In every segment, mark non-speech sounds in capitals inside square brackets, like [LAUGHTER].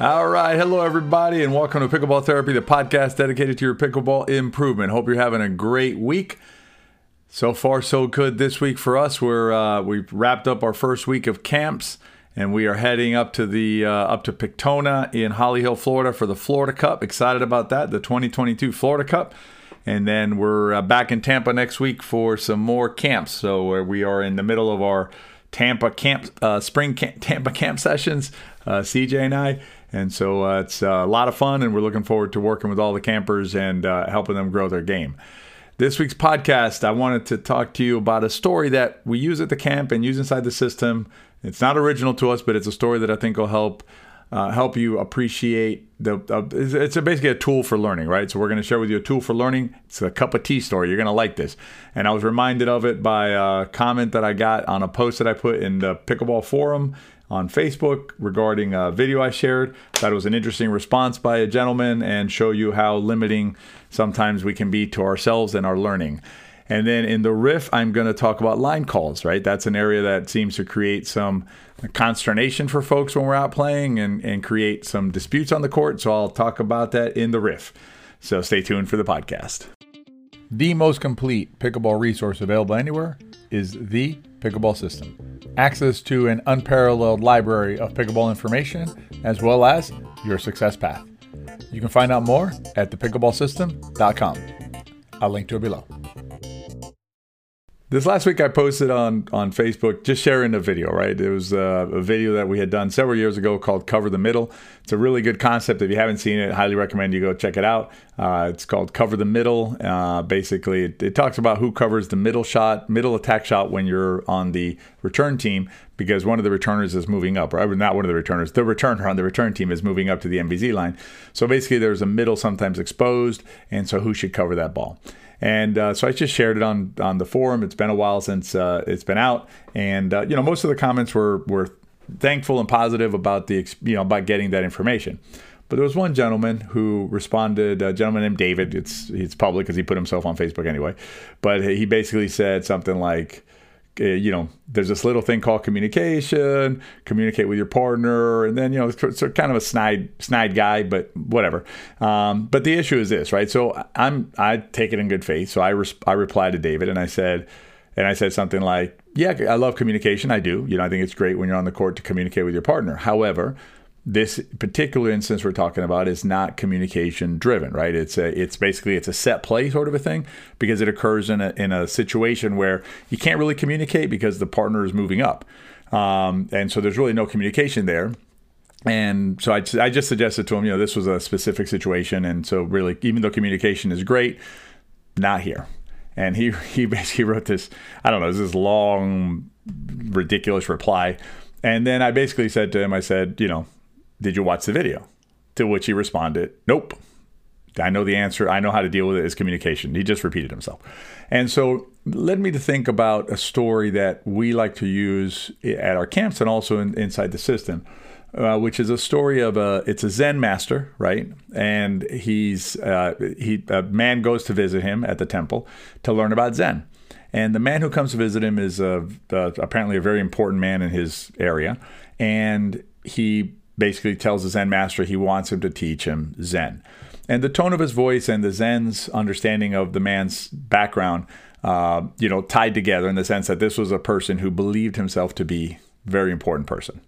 All right. Hello, everybody, and welcome to Pickleball Therapy, the podcast dedicated to your pickleball improvement. Hope you're having a great week. So far, so good this week for us. We're uh, we've wrapped up our first week of camps, and we are heading up to the uh, up to Pictona in Holly Hill, Florida, for the Florida Cup. Excited about that, the 2022 Florida Cup. And then we're uh, back in Tampa next week for some more camps. So uh, we are in the middle of our Tampa camp, uh, spring camp, [LAUGHS] Tampa camp sessions, uh, CJ and I. And so uh, it's uh, a lot of fun, and we're looking forward to working with all the campers and uh, helping them grow their game. This week's podcast, I wanted to talk to you about a story that we use at the camp and use inside the system. It's not original to us, but it's a story that I think will help uh, help you appreciate the. Uh, it's a, basically a tool for learning, right? So we're going to share with you a tool for learning. It's a cup of tea story. You're going to like this. And I was reminded of it by a comment that I got on a post that I put in the pickleball forum on Facebook regarding a video I shared. That was an interesting response by a gentleman and show you how limiting sometimes we can be to ourselves and our learning. And then in the riff, I'm going to talk about line calls, right? That's an area that seems to create some consternation for folks when we're out playing and, and create some disputes on the court. So I'll talk about that in the riff. So stay tuned for the podcast. The most complete pickleball resource available anywhere is the Pickleball System. Access to an unparalleled library of pickleball information, as well as your success path. You can find out more at thepickleballsystem.com. I'll link to it below. This last week, I posted on on Facebook just sharing a video. Right, it was uh, a video that we had done several years ago called "Cover the Middle." It's a really good concept. If you haven't seen it, highly recommend you go check it out. Uh, it's called "Cover the Middle." Uh, basically, it, it, talks about who covers the middle shot, middle attack shot when you're on the return team, because one of the returners is moving up, or not one of the returners, the returner on the return team is moving up to the NVZ line. So basically, there's a middle sometimes exposed, and so who should cover that ball? And uh, so I just shared it on on the forum. It's been a while since uh, it's been out, and uh, you know most of the comments were were thankful and positive about the you know about getting that information. But there was one gentleman who responded, a gentleman named David. It's it's public because he put himself on Facebook anyway. But he basically said something like, you know, there's this little thing called communication, communicate with your partner, and then, you know, it's kind of a snide, snide guy, but whatever. Um, but the issue is this, right? So I'm, I take it in good faith. So I, res- I replied to David and I said, and I said something like, yeah, I love communication. I do. You know, I think it's great when you're on the court to communicate with your partner. However, this particular instance we're talking about is not communication driven, right? It's a, it's basically it's a set play sort of a thing because it occurs in a in a situation where you can't really communicate because the partner is moving up, um, and so there's really no communication there. And so I, I just suggested to him, you know, this was a specific situation, and so really, even though communication is great, not here. And he [LAUGHS] he basically wrote this, I don't know, this is long, ridiculous reply. And then I basically said to him, I said, you know, did you watch the video? To which he responded, Nope. I know the answer. I know how to deal with it is communication. He just repeated himself. And so led me to think about a story that we like to use at our camps and also in, inside the system. Uh, which is a story of a it's a Zen master, right? And he's uh, he a man goes to visit him at the temple to learn about Zen. And the man who comes to visit him is a, apparently a very important man in his area, and he basically tells the Zen master he wants him to teach him Zen. And the tone of his voice and the Zen's understanding of the man's background, uh, you know, tied together in the sense that this was a person who believed himself to be a very important person.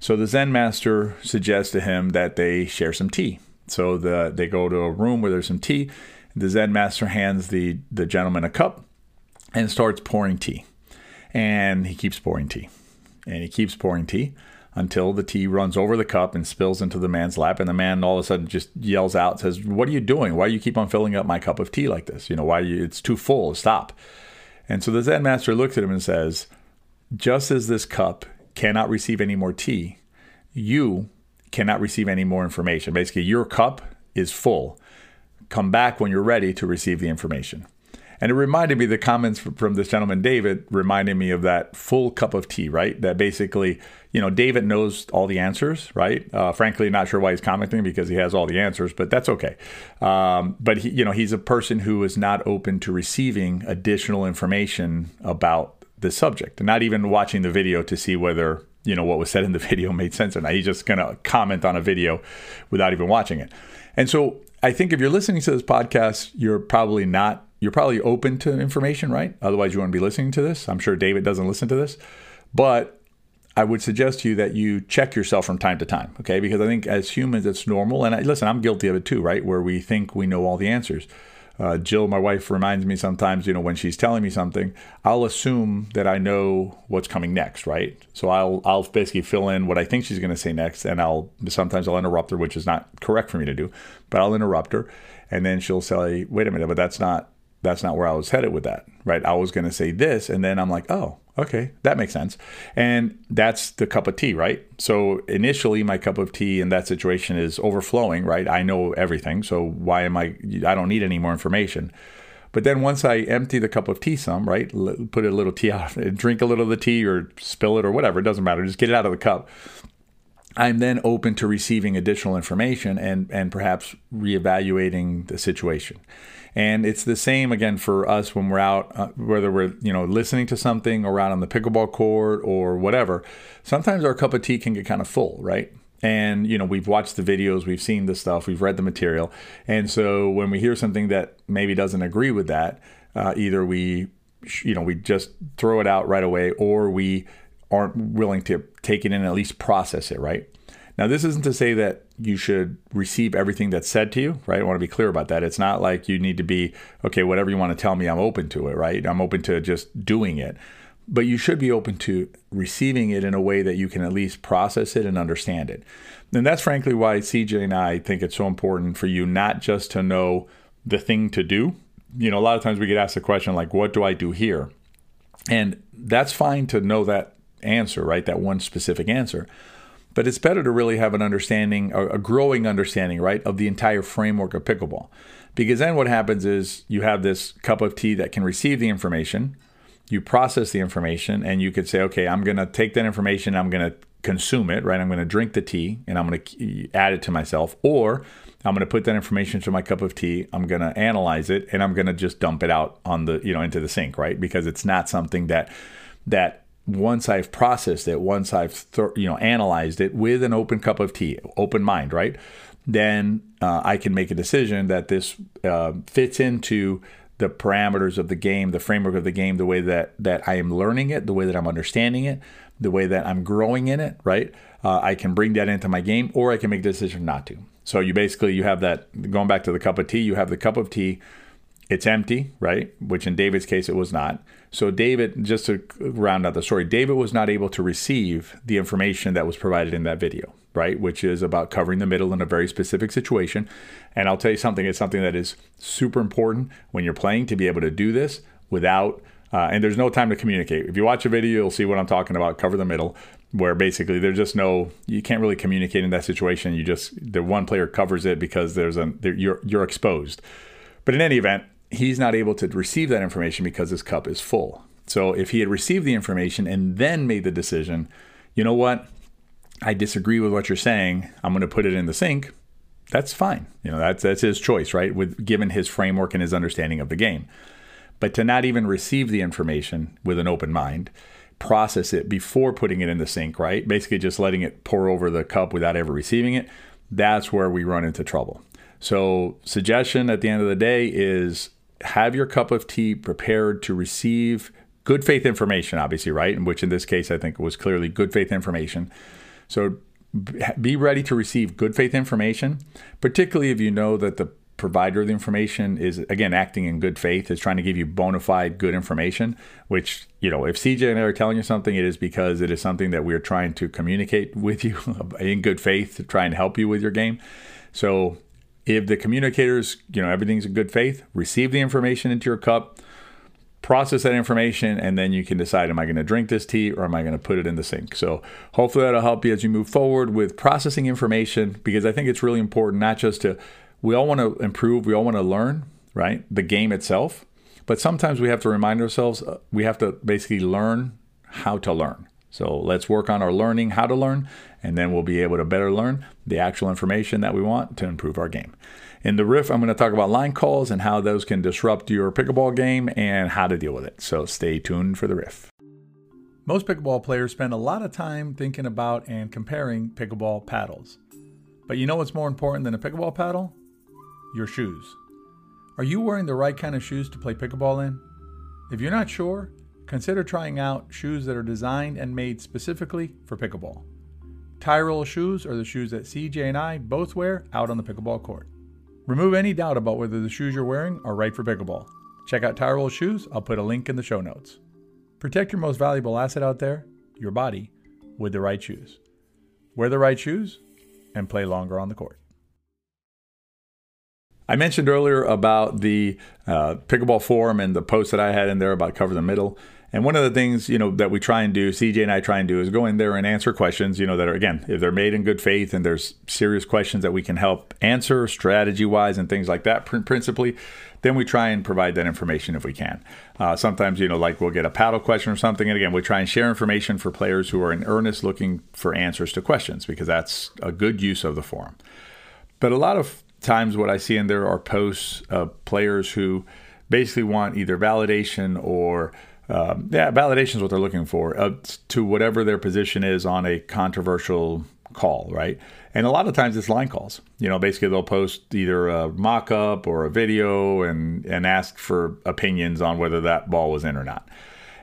So the Zen master suggests to him that they share some tea. So the, they go to a room where there's some tea. The Zen master hands the, the gentleman a cup and starts pouring tea. And he keeps pouring tea. And he keeps pouring tea until the tea runs over the cup and spills into the man's lap. And the man all of a sudden just yells out, says, What are you doing? Why do you keep on filling up my cup of tea like this? You know, why you, it's too full. Stop. And so the Zen master looks at him and says, Just as this cup cannot receive any more tea, you cannot receive any more information. Basically, your cup is full. Come back when you're ready to receive the information. And it reminded me, the comments from this gentleman, David, reminded me of that full cup of tea, right? That basically, you know, David knows all the answers, right? Uh, frankly, not sure why he's commenting because he has all the answers, but that's okay. Um, but, he, you know, he's a person who is not open to receiving additional information about the subject, not even watching the video to see whether you know what was said in the [LAUGHS] video made sense or not. He's just going to comment on a video without even watching it. And so I think if you're listening to this podcast, you're probably not you're probably open to information, right? Otherwise, you wouldn't be listening to this. I'm sure David doesn't listen to this, but I would suggest to you that you check yourself from time to time, okay? Because I think as humans, it's normal. And I, listen, I'm guilty of it too, right? Where we think we know all the answers. Uh, Jill, my wife, reminds me sometimes, you know, when she's telling me something, I'll assume that I know what's coming next, right? So I'll I'll basically fill in what I think she's going to say next, and I'll sometimes I'll interrupt her, which is not correct for me to do, but I'll interrupt her, and then she'll say, "Wait a minute, but that's not that's not where I was headed with that, right? I was going to say this, and then I'm like, oh, okay, that makes sense. And that's the cup of tea, right? So initially, my cup of tea in that situation is overflowing, right? I know everything. So why am I, I don't need any more information. But then once I empty the cup of tea some, right, put a little tea out, [LAUGHS] drink a little of the tea or spill it or whatever, it doesn't matter, just get it out of the cup. I'm then open to receiving additional information and, and perhaps reevaluating the situation. And it's the same again for us when we're out, uh, whether we're you know listening to something or out on the pickleball court or whatever. Sometimes our cup of tea can get kind of full, right? And you know we've watched the videos, we've seen the stuff, we've read the material, and so when we hear something that maybe doesn't agree with that, uh, either we you know we just throw it out right away, or we aren't willing to take it in and at least process it, right? Now, this isn't to say that you should receive everything that's said to you, right? I want to be clear about that. It's not like you need to be, okay, whatever you want to tell me, I'm open to it, right? I'm open to just doing it. But you should be open to receiving it in a way that you can at least process it and understand it. And that's frankly why CJ and I think it's so important for you not just to know the thing to do. You know, a lot of times we get asked the question, like, what do I do here? And that's fine to know that answer, right? That one specific answer. But it's better to really have an understanding, a growing understanding, right, of the entire framework of pickleball. Because then what happens is you have this cup of tea that can receive the information, you process the information, and you could say, okay, I'm going to take that information, I'm going to consume it, right? I'm going to drink the tea and I'm going to add it to myself. Or I'm going to put that information to my cup of tea. I'm going to analyze it and I'm going to just dump it out on the, you know, into the sink, right? Because it's not something that, that once I've processed it, once I've th- you know analyzed it with an open cup of tea, open mind, right? Then uh, I can make a decision that this uh, fits into the parameters of the game, the framework of the game, the way that that I am learning it, the way that I'm understanding it, the way that I'm growing in it, right? Uh, I can bring that into my game, or I can make the decision not to. So you basically you have that going back to the cup of tea. You have the cup of tea it's empty, right? Which in David's case, it was not. So, David, just to round out the story, David was not able to receive the information that was provided in that video, right? Which is about covering the middle in a very specific situation. And I'll tell you something, it's something that is super important when you're playing to be able to do this without, uh, and there's no time to communicate. If you watch a video, you'll see what I'm talking about, cover the middle, where basically there's just no, you can't really communicate in that situation. You just, the one player covers it because there's a, you're, you're exposed. But in any event, he's not able to receive that information because his cup is full. So if he had received the information and then made the decision, you know what? I disagree with what you're saying. I'm going to put it in the sink. That's fine. You know, that's that's his choice, right? With given his framework and his understanding of the game. But to not even receive the information with an open mind, process it before putting it in the sink, right? Basically just letting it pour over the cup without ever receiving it, that's where we run into trouble. So, suggestion at the end of the day is have your cup of tea prepared to receive good faith information, obviously, right? Which in this case, I think was clearly good faith information. So be ready to receive good faith information, particularly if you know that the provider of the information is again acting in good faith is trying to give you bona fide good information which you know if cj and i are telling you something it is because it is something that we're trying to communicate with you [LAUGHS] in good faith to try and help you with your game so if the communicators, you know, everything's in good faith, receive the information into your cup, process that information, and then you can decide am I going to drink this tea or am I going to put it in the sink? So, hopefully, that'll help you as you move forward with processing information because I think it's really important not just to, we all want to improve, we all want to learn, right? The game itself. But sometimes we have to remind ourselves, uh, we have to basically learn how to learn. So let's work on our learning how to learn, and then we'll be able to better learn the actual information that we want to improve our game. In the riff, I'm going to talk about line calls and how those can disrupt your pickleball game and how to deal with it. So stay tuned for the riff. Most pickleball players spend a lot of time thinking about and comparing pickleball paddles. But you know what's more important than a pickleball paddle? Your shoes. Are you wearing the right kind of shoes to play pickleball in? If you're not sure, consider trying out shoes that are designed and made specifically for pickleball. Tyrol shoes are the shoes that CJ and I both wear out on the pickleball court. Remove any doubt about whether the shoes you're wearing are right for pickleball. Check out Tyrol shoes, I'll put a link in the show notes. Protect your most valuable asset out there, your body, with the right shoes. Wear the right shoes and play longer on the court. I mentioned earlier about the uh, pickleball forum and the post that I had in there about cover the middle. And one of the things, you know, that we try and do, CJ and I try and do is go in there and answer questions, you know, that are, again, if they're made in good faith and there's serious questions that we can help answer strategy wise and things like that, principally, then we try and provide that information if we can. Uh, sometimes, you know, like we'll get a paddle question or something. And again, we try and share information for players who are in earnest looking for answers to questions because that's a good use of the forum. But a lot of times, what I see in there are posts of players who basically want either validation or um, yeah, validation is what they're looking for uh, to whatever their position is on a controversial call, right? And a lot of times it's line calls. You know, basically they'll post either a mock up or a video and, and ask for opinions on whether that ball was in or not.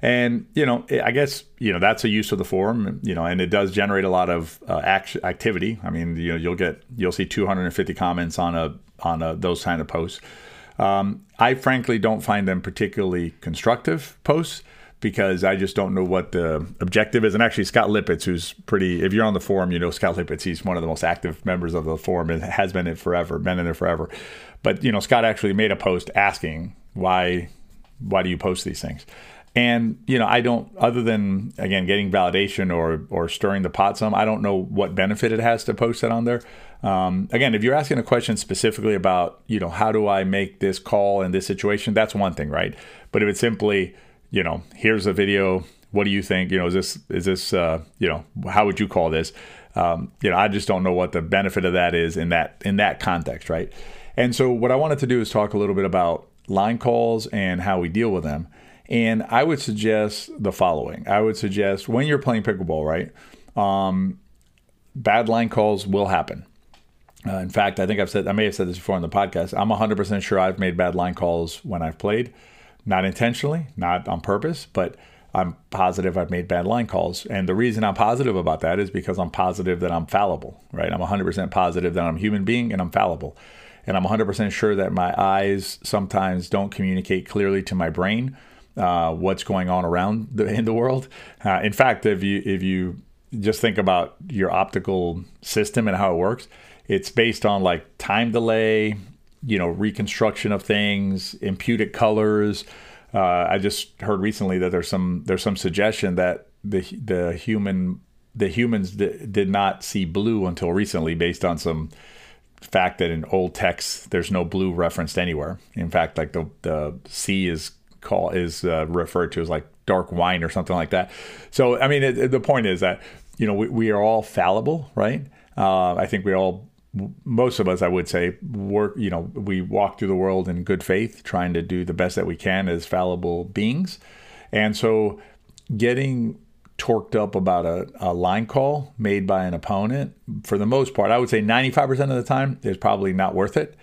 And, you know, I guess, you know, that's a use of the forum, you know, and it does generate a lot of uh, act- activity. I mean, you know, you'll get, you'll see 250 comments on a, on a, those kind of posts. Um, I frankly don't find them particularly constructive posts because I just don't know what the objective is. And actually, Scott Lippitz, who's pretty, if you're on the forum, you know Scott Lippitz. He's one of the most active members of the forum and has been it forever, been in there forever. But you know, Scott actually made a post asking why, why do you post these things? And you know, I don't, other than again getting validation or or stirring the pot some, I don't know what benefit it has to post it on there. Um, again, if you're asking a question specifically about, you know, how do I make this call in this situation, that's one thing, right? But if it's simply, you know, here's a video, what do you think? You know, is this is this uh, you know, how would you call this? Um, you know, I just don't know what the benefit of that is in that in that context, right? And so what I wanted to do is talk a little bit about line calls and how we deal with them. And I would suggest the following. I would suggest when you're playing pickleball, right? Um, bad line calls will happen. Uh, in fact, I think I've said I may have said this before on the podcast. I'm 100% sure I've made bad line calls when I've played, not intentionally, not on purpose, but I'm positive I've made bad line calls. And the reason I'm positive about that is because I'm positive that I'm fallible, right? I'm 100% positive that I'm a human being and I'm fallible. And I'm 100% sure that my eyes sometimes don't communicate clearly to my brain uh, what's going on around the, in the world. Uh, in fact, if you if you just think about your optical system and how it works, it's based on like time delay, you know, reconstruction of things, imputed colors. Uh, I just heard recently that there's some there's some suggestion that the the human the humans d- did not see blue until recently, based on some fact that in old texts there's no blue referenced anywhere. In fact, like the the sea is call is uh, referred to as like dark wine or something like that. So I mean, it, it, the point is that you know we, we are all fallible, right? Uh, I think we all most of us, I would say, work. You know, we walk through the world in good faith, trying to do the best that we can as fallible beings, and so getting torqued up about a, a line call made by an opponent, for the most part, I would say 95% of the time is probably not worth it.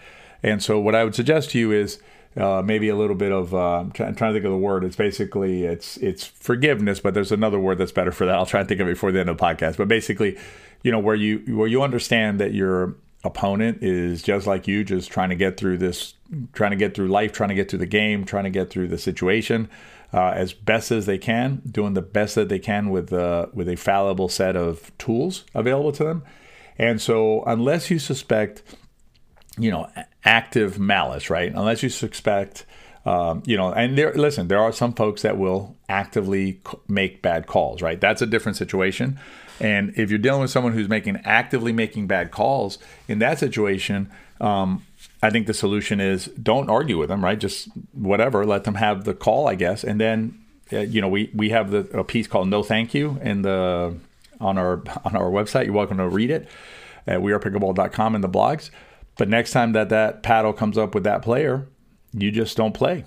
And so, what I would suggest to you is uh, maybe a little bit of uh, I'm, trying, to think of the word. It's basically it's it's forgiveness, but there's another word that's better for that. I'll try and think of it before the end of the podcast. But basically, you know, where you where you understand that your opponent is just like you, just trying to get through this, trying to get through life, trying to get through the game, trying to get through the situation uh, as best as they can, doing the best that they can with uh, with a fallible set of tools available to them. And so, unless you suspect you know, active malice, right? Unless you suspect, um, you know, and there, listen, there are some folks that will actively make bad calls, right? That's a different situation. And if you're dealing with someone who's making actively making bad calls in that situation, um, I think the solution is don't argue with them, right? Just whatever, let them have the call, I guess, and then uh, you know we we have the a piece called "No Thank You" in the on our [LAUGHS] on our website. You're welcome to read it at wearepickleball.com in the blogs. But next time that that paddle comes up with that player, you just don't play.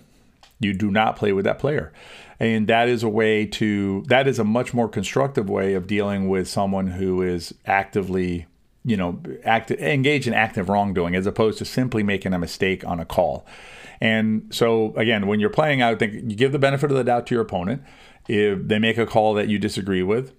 You do not play with that player. And that is a way to, that is a much more constructive way of dealing with someone who is actively, you know, act, engaged in active wrongdoing as opposed to simply making a mistake on a call. And so, again, when you're playing, I would think you give the benefit of the doubt to your opponent. If they make a call that you disagree with,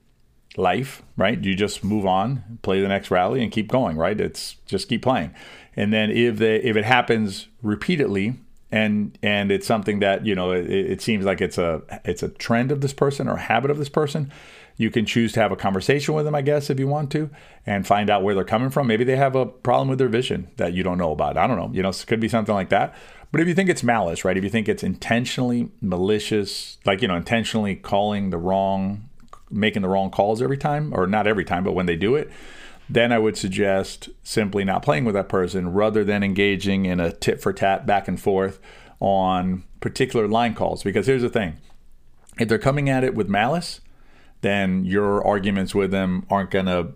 life, right? You just move on, play the next rally, and keep going, right? It's just keep playing. And then if they if it happens repeatedly, and and it's something that you know it, it, seems like it's a it's a trend of this person or a habit of this person you can choose to have a conversation with them i guess if you want to and find out where they're coming from maybe they have a problem with their vision that you don't know about i don't know you know it could be something like that but if you think it's malice right if you think it's intentionally malicious like you know intentionally calling the wrong making the wrong calls every time or not every time but when they do it then I would suggest simply not playing with that person rather than engaging in a tit for tat back and forth on particular line calls. Because here's the thing if they're coming at it with malice, then your arguments with them aren't going to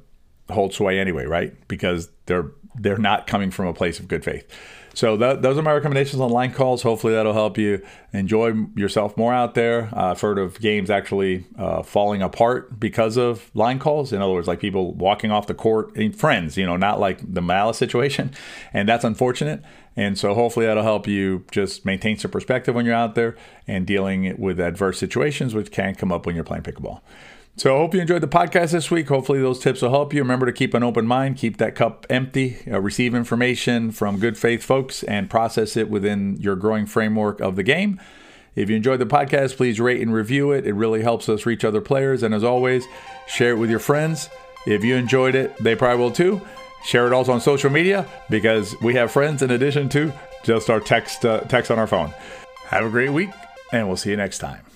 hold sway anyway, right? Because they're they're not coming from a place of good faith. So that, those are my recommendations on line calls. Hopefully that'll help you enjoy yourself more out there. Uh, I've heard of games actually uh, falling apart because of line calls. In other words, like people walking off the court, friends, you know, not like the malice situation, [LAUGHS] and that's unfortunate. And so hopefully that'll help you just maintain some perspective when you're out there and dealing with adverse situations, which can come up when you're playing pickleball. So I hope you enjoyed the podcast this week. Hopefully those tips will help you. Remember to keep an open mind, keep that cup empty, uh, receive information from good faith folks, and process it within your growing framework of the game. If you enjoyed the podcast, please rate and review it. It really helps us reach other players. And as always, share it with your friends. If you enjoyed it, they probably will too. Share it also on social media because we have friends in addition to just our text uh, text on our phone. Have a great week, and we'll see you next time.